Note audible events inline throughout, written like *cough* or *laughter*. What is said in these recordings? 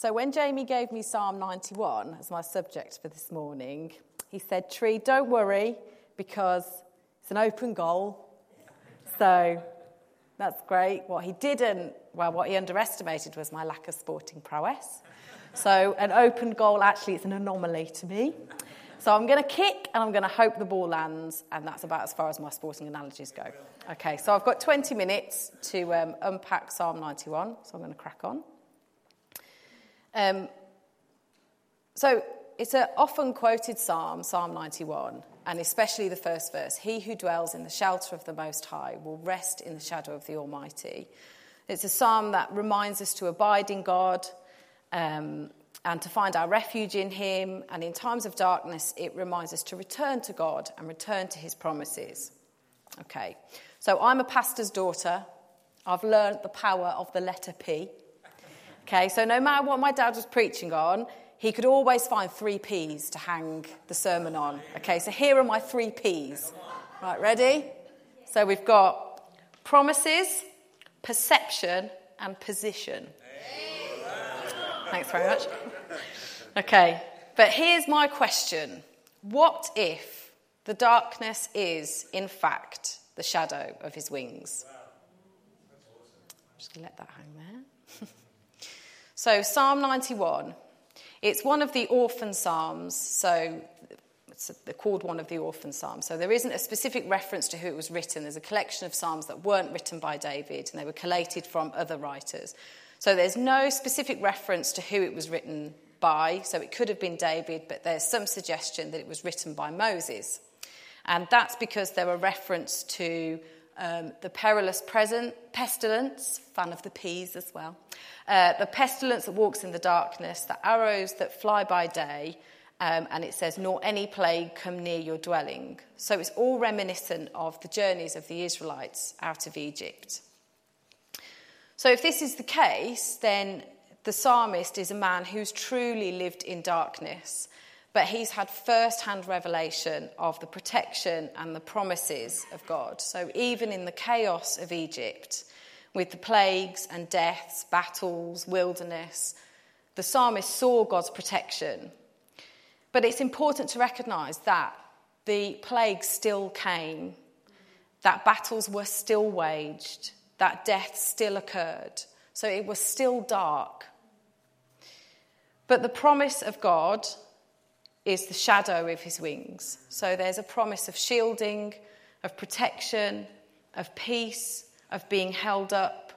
So when Jamie gave me Psalm 91 as my subject for this morning, he said, Tree, don't worry because it's an open goal. So that's great. What he didn't, well, what he underestimated was my lack of sporting prowess. So an open goal actually is an anomaly to me. So I'm going to kick and I'm going to hope the ball lands, and that's about as far as my sporting analogies go. Okay, so I've got 20 minutes to um, unpack Psalm 91, so I'm going to crack on. Um, so it's an often quoted psalm, Psalm 91, and especially the first verse He who dwells in the shelter of the Most High will rest in the shadow of the Almighty. It's a psalm that reminds us to abide in God. Um, and to find our refuge in Him. And in times of darkness, it reminds us to return to God and return to His promises. Okay, so I'm a pastor's daughter. I've learned the power of the letter P. Okay, so no matter what my dad was preaching on, he could always find three P's to hang the sermon on. Okay, so here are my three P's. Right, ready? So we've got promises, perception, and position. Thanks very much. Okay, but here's my question What if the darkness is, in fact, the shadow of his wings? I'm just going to let that hang there. *laughs* so, Psalm 91, it's one of the orphan psalms, so it's called one of the orphan psalms. So there isn't a specific reference to who it was written. There's a collection of psalms that weren't written by David and they were collated from other writers. So there's no specific reference to who it was written by. So it could have been David, but there's some suggestion that it was written by Moses. And that's because there are reference to um, the perilous present pestilence, fan of the peas as well, uh, the pestilence that walks in the darkness, the arrows that fly by day, um, and it says, nor any plague come near your dwelling. So it's all reminiscent of the journeys of the Israelites out of Egypt. So, if this is the case, then the psalmist is a man who's truly lived in darkness, but he's had first hand revelation of the protection and the promises of God. So, even in the chaos of Egypt, with the plagues and deaths, battles, wilderness, the psalmist saw God's protection. But it's important to recognize that the plagues still came, that battles were still waged, that death still occurred. So it was still dark. But the promise of God is the shadow of his wings. So there's a promise of shielding, of protection, of peace, of being held up.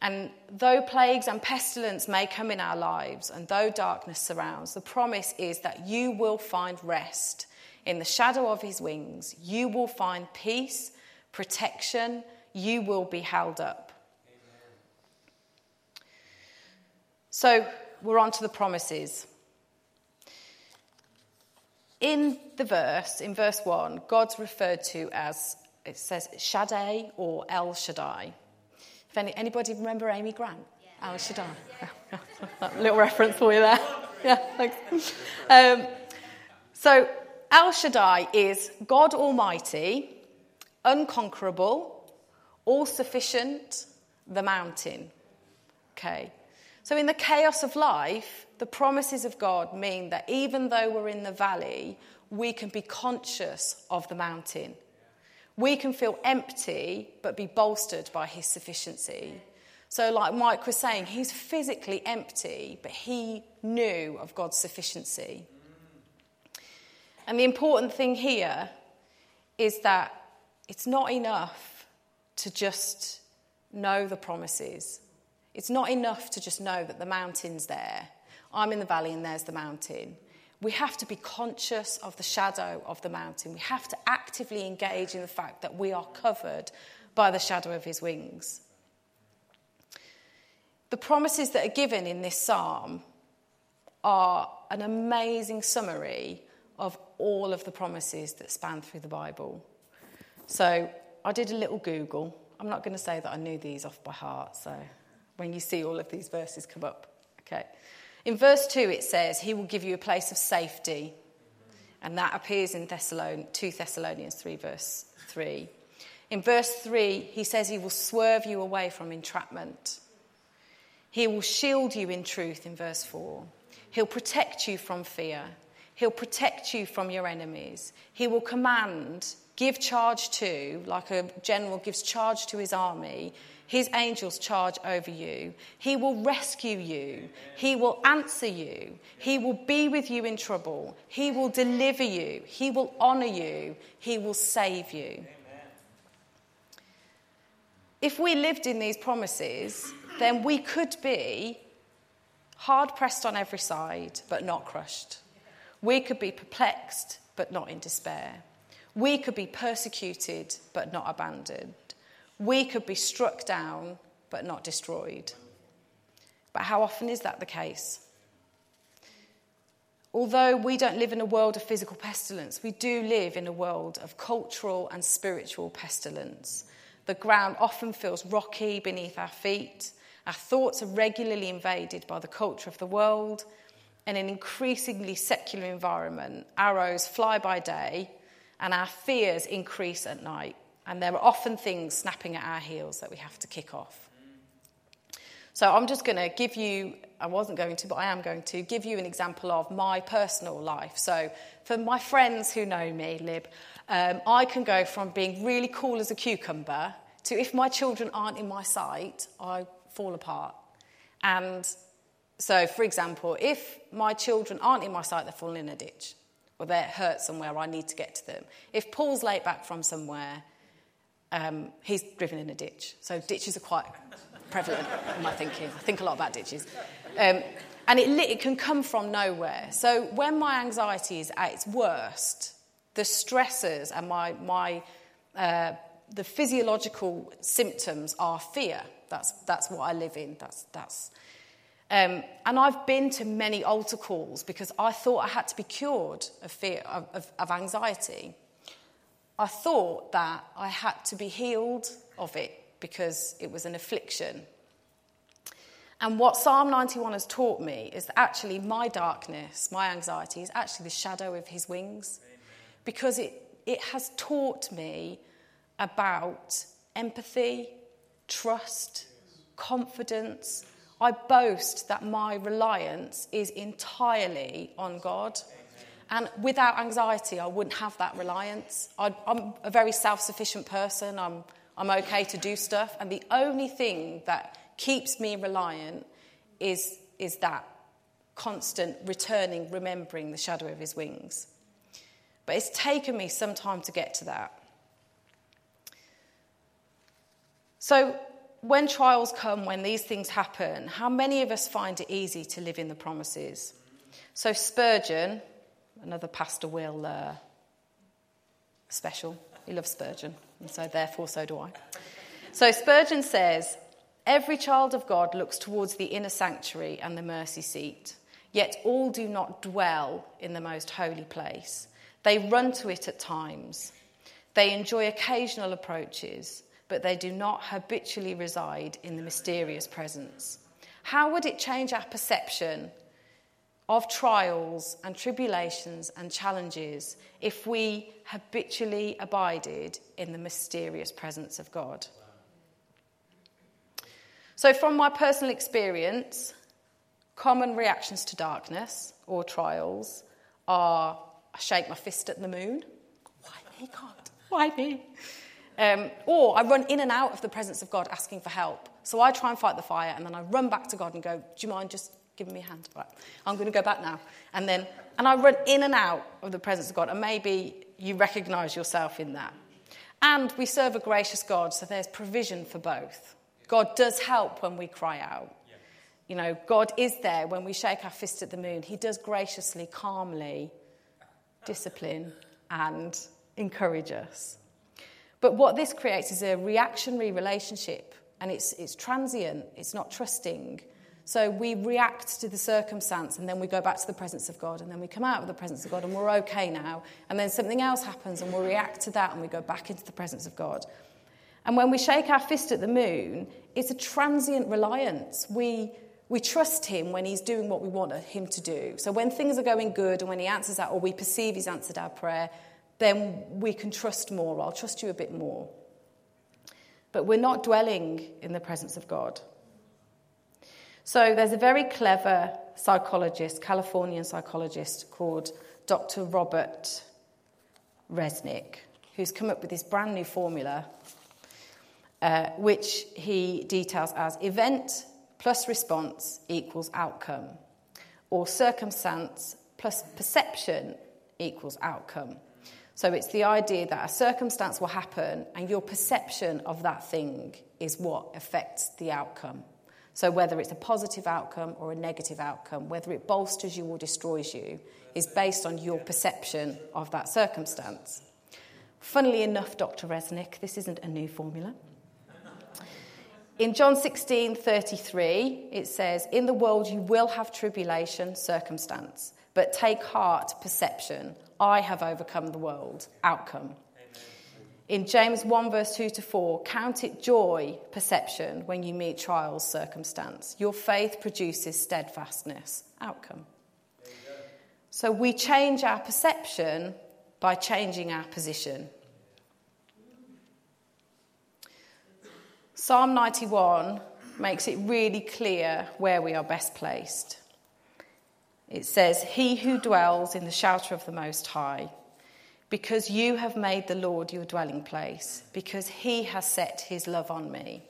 And though plagues and pestilence may come in our lives, and though darkness surrounds, the promise is that you will find rest in the shadow of his wings. You will find peace, protection, you will be held up. Amen. So we're on to the promises. In the verse, in verse 1, God's referred to as, it says Shaddai or El Shaddai. If any, anybody remember Amy Grant? Yeah. El Shaddai. Yeah. *laughs* little reference for you there. *laughs* Yeah, thanks. Um, so El Shaddai is God Almighty, unconquerable, all sufficient, the mountain. Okay. So, in the chaos of life, the promises of God mean that even though we're in the valley, we can be conscious of the mountain. We can feel empty, but be bolstered by his sufficiency. So, like Mike was saying, he's physically empty, but he knew of God's sufficiency. And the important thing here is that it's not enough to just know the promises. It's not enough to just know that the mountain's there. I'm in the valley and there's the mountain. We have to be conscious of the shadow of the mountain. We have to actively engage in the fact that we are covered by the shadow of his wings. The promises that are given in this psalm are an amazing summary of all of the promises that span through the Bible. So I did a little Google. I'm not going to say that I knew these off by heart, so when you see all of these verses come up, okay. In verse 2, it says, He will give you a place of safety. And that appears in Thessalon- 2 Thessalonians 3, verse 3. In verse 3, he says he will swerve you away from entrapment. He will shield you in truth, in verse 4. He'll protect you from fear. He'll protect you from your enemies. He will command, give charge to, like a general gives charge to his army, his angels charge over you. He will rescue you. He will answer you. He will be with you in trouble. He will deliver you. He will honor you. He will save you. If we lived in these promises, then we could be hard pressed on every side, but not crushed. We could be perplexed, but not in despair. We could be persecuted, but not abandoned. We could be struck down, but not destroyed. But how often is that the case? Although we don't live in a world of physical pestilence, we do live in a world of cultural and spiritual pestilence. The ground often feels rocky beneath our feet. Our thoughts are regularly invaded by the culture of the world. In an increasingly secular environment, arrows fly by day and our fears increase at night. And there are often things snapping at our heels that we have to kick off. So I'm just going to give you, I wasn't going to, but I am going to give you an example of my personal life. So for my friends who know me, Lib, um, I can go from being really cool as a cucumber to if my children aren't in my sight, I fall apart. And so, for example, if my children aren't in my sight, they're falling in a ditch or they're hurt somewhere, I need to get to them. If Paul's late back from somewhere, um, he's driven in a ditch. So ditches are quite prevalent in my thinking. I think a lot about ditches. Um, and it, it can come from nowhere. So when my anxiety is at its worst, the stressors and my, my uh, the physiological symptoms are fear. That's, that's what I live in. That's, that's, um, and I've been to many altar calls because I thought I had to be cured of fear, of, of, of anxiety. I thought that I had to be healed of it because it was an affliction. And what Psalm 91 has taught me is that actually my darkness, my anxiety, is actually the shadow of his wings. Amen. Because it, it has taught me about empathy, trust, confidence. I boast that my reliance is entirely on God. And without anxiety, I wouldn't have that reliance. i am a very self sufficient person. I'm, I'm okay to do stuff. And the only thing that keeps me reliant is, is that constant returning, remembering the shadow of his wings. But it's taken me some time to get to that. So, when trials come, when these things happen, how many of us find it easy to live in the promises? So, Spurgeon, another pastor will uh, special, he loves Spurgeon, and so therefore so do I. So, Spurgeon says, Every child of God looks towards the inner sanctuary and the mercy seat, yet all do not dwell in the most holy place. They run to it at times. They enjoy occasional approaches but they do not habitually reside in the mysterious presence. How would it change our perception of trials and tribulations and challenges if we habitually abided in the mysterious presence of God? So, from my personal experience, common reactions to darkness or trials are I shake my fist at the moon. Why me, God? Why me? Um, or I run in and out of the presence of God asking for help. So I try and fight the fire, and then I run back to God and go, Do you mind just giving me a hand? Right, I'm going to go back now. And then, and I run in and out of the presence of God, and maybe you recognize yourself in that. And we serve a gracious God, so there's provision for both. God does help when we cry out. You know, God is there when we shake our fist at the moon. He does graciously, calmly discipline and encourage us. But what this creates is a reactionary relationship, and it's, it's transient, it's not trusting. So we react to the circumstance, and then we go back to the presence of God, and then we come out of the presence of God, and we're okay now. And then something else happens, and we'll react to that, and we go back into the presence of God. And when we shake our fist at the moon, it's a transient reliance. We, we trust him when he's doing what we want him to do. So when things are going good, and when he answers that, or we perceive he's answered our prayer, then we can trust more. I'll trust you a bit more. But we're not dwelling in the presence of God. So there's a very clever psychologist, Californian psychologist called Dr. Robert Resnick, who's come up with this brand new formula, uh, which he details as event plus response equals outcome, or circumstance plus perception equals outcome. So it's the idea that a circumstance will happen and your perception of that thing is what affects the outcome. So, whether it's a positive outcome or a negative outcome, whether it bolsters you or destroys you, is based on your perception of that circumstance. Funnily enough, Dr. Resnick, this isn't a new formula. In John 16 33, it says, In the world you will have tribulation, circumstance, but take heart, perception. I have overcome the world, outcome in James 1, verse 2 to 4, count it joy, perception, when you meet trials, circumstance. Your faith produces steadfastness, outcome. So we change our perception by changing our position. Psalm 91 makes it really clear where we are best placed. It says, He who dwells in the shelter of the Most High because you have made the Lord your dwelling place, because he has set his love on me.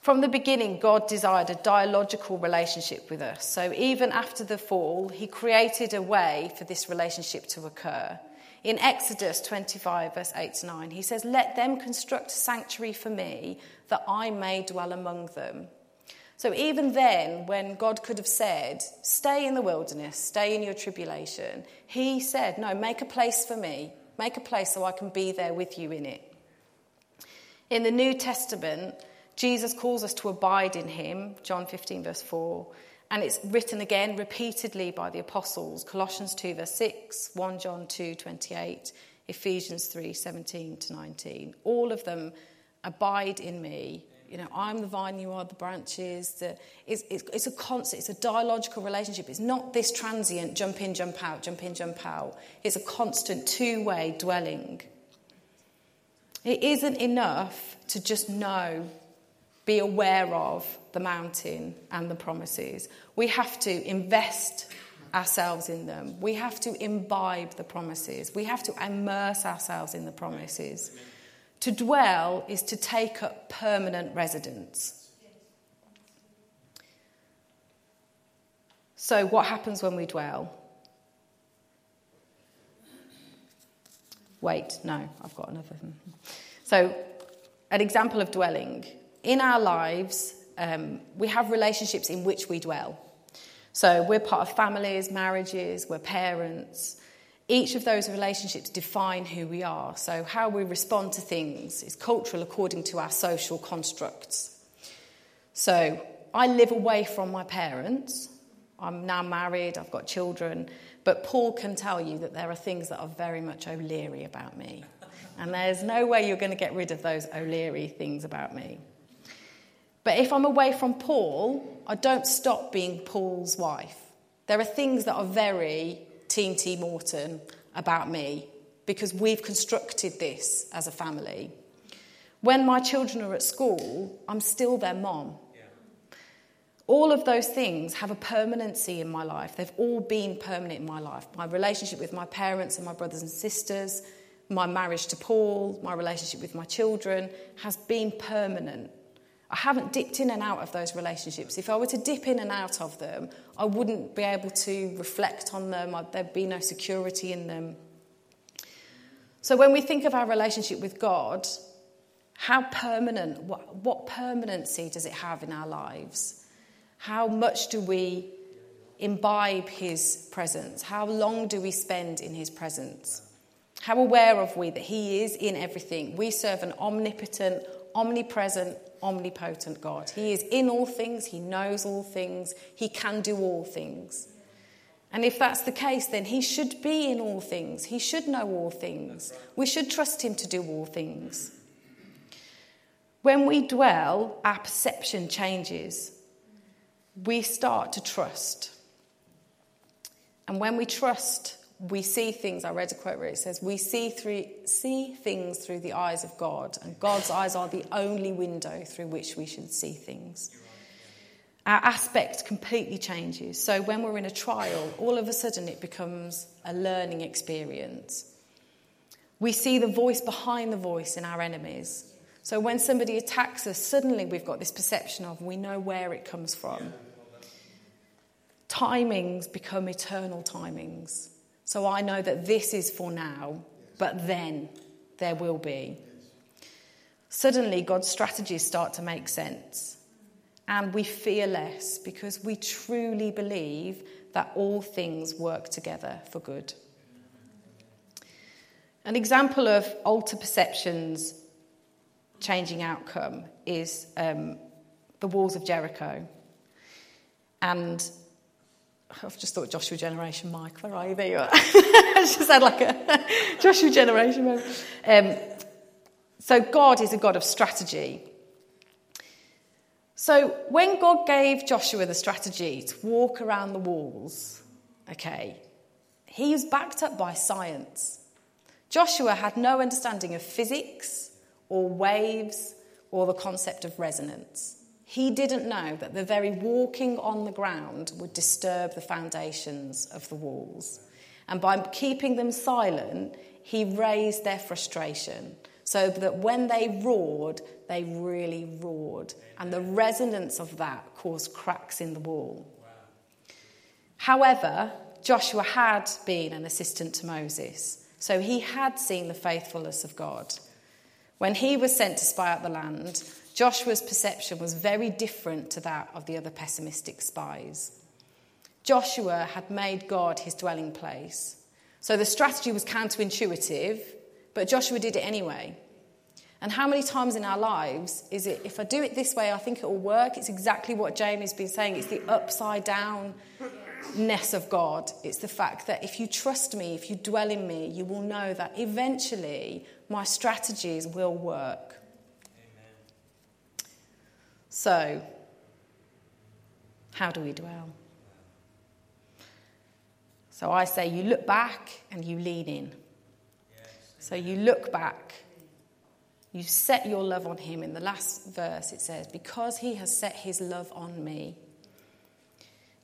From the beginning, God desired a dialogical relationship with us. So even after the fall, he created a way for this relationship to occur. In Exodus 25, verse 8 to 9, he says, Let them construct a sanctuary for me, that I may dwell among them. So even then, when God could have said, Stay in the wilderness, stay in your tribulation, he said, No, make a place for me. Make a place so I can be there with you in it. In the New Testament, Jesus calls us to abide in him, John 15, verse 4. And it's written again repeatedly by the apostles Colossians 2, verse 6, 1 John 2, 28, Ephesians 3, 17 to 19. All of them abide in me you know, I'm the vine, you are the branches. The, it's, it's, it's, a constant, it's a dialogical relationship. It's not this transient jump in, jump out, jump in, jump out. It's a constant two way dwelling. It isn't enough to just know, be aware of the mountain and the promises. We have to invest ourselves in them. We have to imbibe the promises. We have to immerse ourselves in the promises. To dwell is to take up permanent residence. So, what happens when we dwell? Wait, no, I've got another. So, an example of dwelling. In our lives, um, we have relationships in which we dwell. So, we're part of families, marriages, we're parents, each of those relationships define who we are. So, how we respond to things is cultural according to our social constructs. So, I live away from my parents. I'm now married, I've got children, but Paul can tell you that there are things that are very much O'Leary about me. And there's no way you're going to get rid of those O'Leary things about me. But if I'm away from Paul, I don't stop being Paul's wife. There are things that are very Team T Morton about me because we've constructed this as a family. When my children are at school, I'm still their mom. All of those things have a permanency in my life. They've all been permanent in my life. My relationship with my parents and my brothers and sisters, my marriage to Paul, my relationship with my children has been permanent. I haven't dipped in and out of those relationships. If I were to dip in and out of them, I wouldn't be able to reflect on them, there'd be no security in them. So when we think of our relationship with God, how permanent, what, what permanency does it have in our lives? How much do we imbibe His presence? How long do we spend in His presence? How aware are we that He is in everything? We serve an omnipotent, omnipresent, omnipotent God. He is in all things, He knows all things, He can do all things. And if that's the case, then He should be in all things, He should know all things. We should trust Him to do all things. When we dwell, our perception changes. We start to trust. And when we trust, we see things. I read a quote where it says, We see, through, see things through the eyes of God, and God's eyes are the only window through which we should see things. our aspect completely changes. So when we're in a trial, all of a sudden it becomes a learning experience. We see the voice behind the voice in our enemies. So when somebody attacks us, suddenly we've got this perception of we know where it comes from. Timings become eternal timings. So I know that this is for now, but then there will be. Suddenly, God's strategies start to make sense and we fear less because we truly believe that all things work together for good. An example of alter perceptions changing outcome is um, the walls of Jericho. And I've just thought Joshua Generation, Mike, where are you? There you are. *laughs* I just had like a *laughs* Joshua Generation moment. Um, so God is a God of strategy. So when God gave Joshua the strategy to walk around the walls, okay, he was backed up by science. Joshua had no understanding of physics or waves or the concept of resonance. He didn't know that the very walking on the ground would disturb the foundations of the walls. And by keeping them silent, he raised their frustration so that when they roared, they really roared. And the resonance of that caused cracks in the wall. However, Joshua had been an assistant to Moses, so he had seen the faithfulness of God. When he was sent to spy out the land, Joshua's perception was very different to that of the other pessimistic spies. Joshua had made God his dwelling place. So the strategy was counterintuitive, but Joshua did it anyway. And how many times in our lives is it, if I do it this way, I think it will work? It's exactly what Jamie's been saying. It's the upside downness of God. It's the fact that if you trust me, if you dwell in me, you will know that eventually my strategies will work. Amen. So, how do we dwell? So I say you look back and you lean in. So you look back you set your love on him. In the last verse, it says, Because he has set his love on me.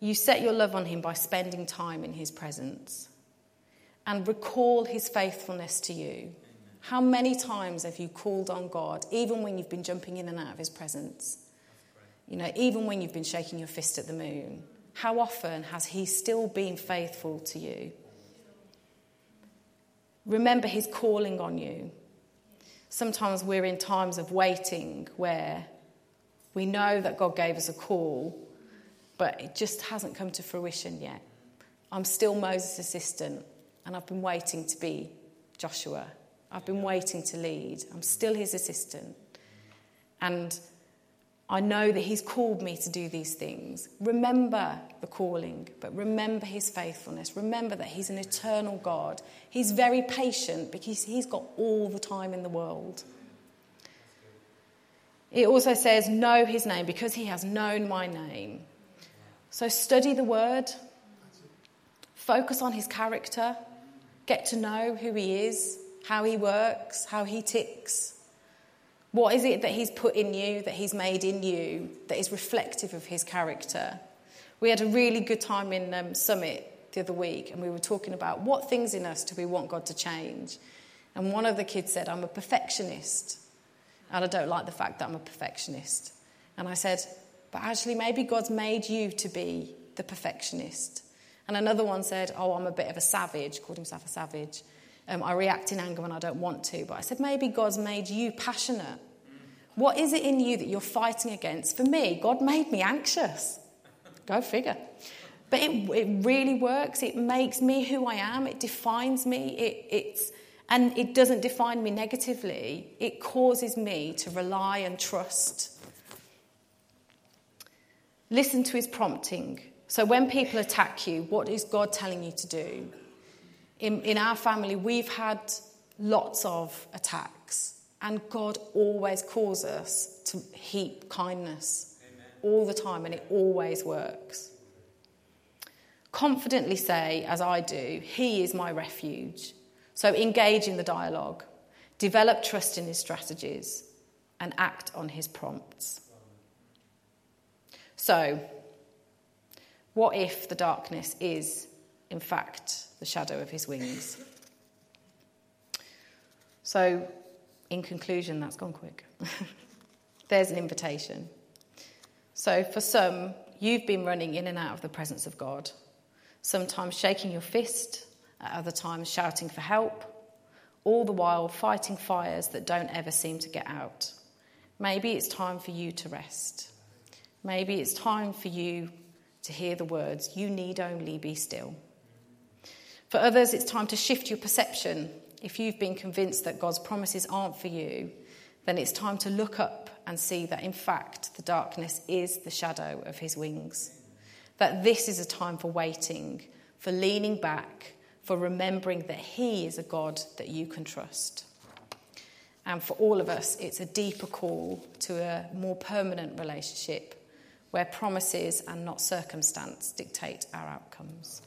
You set your love on him by spending time in his presence and recall his faithfulness to you. How many times have you called on God, even when you've been jumping in and out of his presence? You know, even when you've been shaking your fist at the moon. How often has he still been faithful to you? Remember his calling on you sometimes we're in times of waiting where we know that God gave us a call, but it just hasn't come to fruition yet. I'm still Moses' assistant, and I've been waiting to be Joshua. I've been waiting to lead. I'm still his assistant. And I know that He's called me to do these things. Remember the calling, but remember His faithfulness. Remember that He's an eternal God. He's very patient because He's got all the time in the world. It also says, Know His name because He has known my name. So study the Word, focus on His character, get to know who He is, how He works, how He ticks. What is it that He's put in you, that He's made in you, that is reflective of His character? We had a really good time in um, Summit the other week, and we were talking about what things in us do we want God to change. And one of the kids said, I'm a perfectionist. And I don't like the fact that I'm a perfectionist. And I said, but actually, maybe God's made you to be the perfectionist. And another one said, Oh, I'm a bit of a savage, called himself a savage. Um, I react in anger when I don't want to. But I said, maybe God's made you passionate. What is it in you that you're fighting against? For me, God made me anxious. Go figure. But it, it really works. It makes me who I am. It defines me. It, it's, and it doesn't define me negatively. It causes me to rely and trust. Listen to his prompting. So when people attack you, what is God telling you to do? In, in our family, we've had lots of attacks, and God always calls us to heap kindness Amen. all the time, and it always works. Confidently say, as I do, He is my refuge. So engage in the dialogue, develop trust in His strategies, and act on His prompts. So, what if the darkness is, in fact, the shadow of his wings? So, in conclusion, that's gone quick. *laughs* There's an invitation. So, for some, you've been running in and out of the presence of God, sometimes shaking your fist, at other times shouting for help, all the while fighting fires that don't ever seem to get out. Maybe it's time for you to rest. Maybe it's time for you to hear the words, You need only be still. For others, it's time to shift your perception. If you've been convinced that God's promises aren't for you, then it's time to look up and see that, in fact, the darkness is the shadow of his wings. That this is a time for waiting, for leaning back, for remembering that he is a God that you can trust. And for all of us, it's a deeper call to a more permanent relationship where promises and not circumstance dictate our outcomes.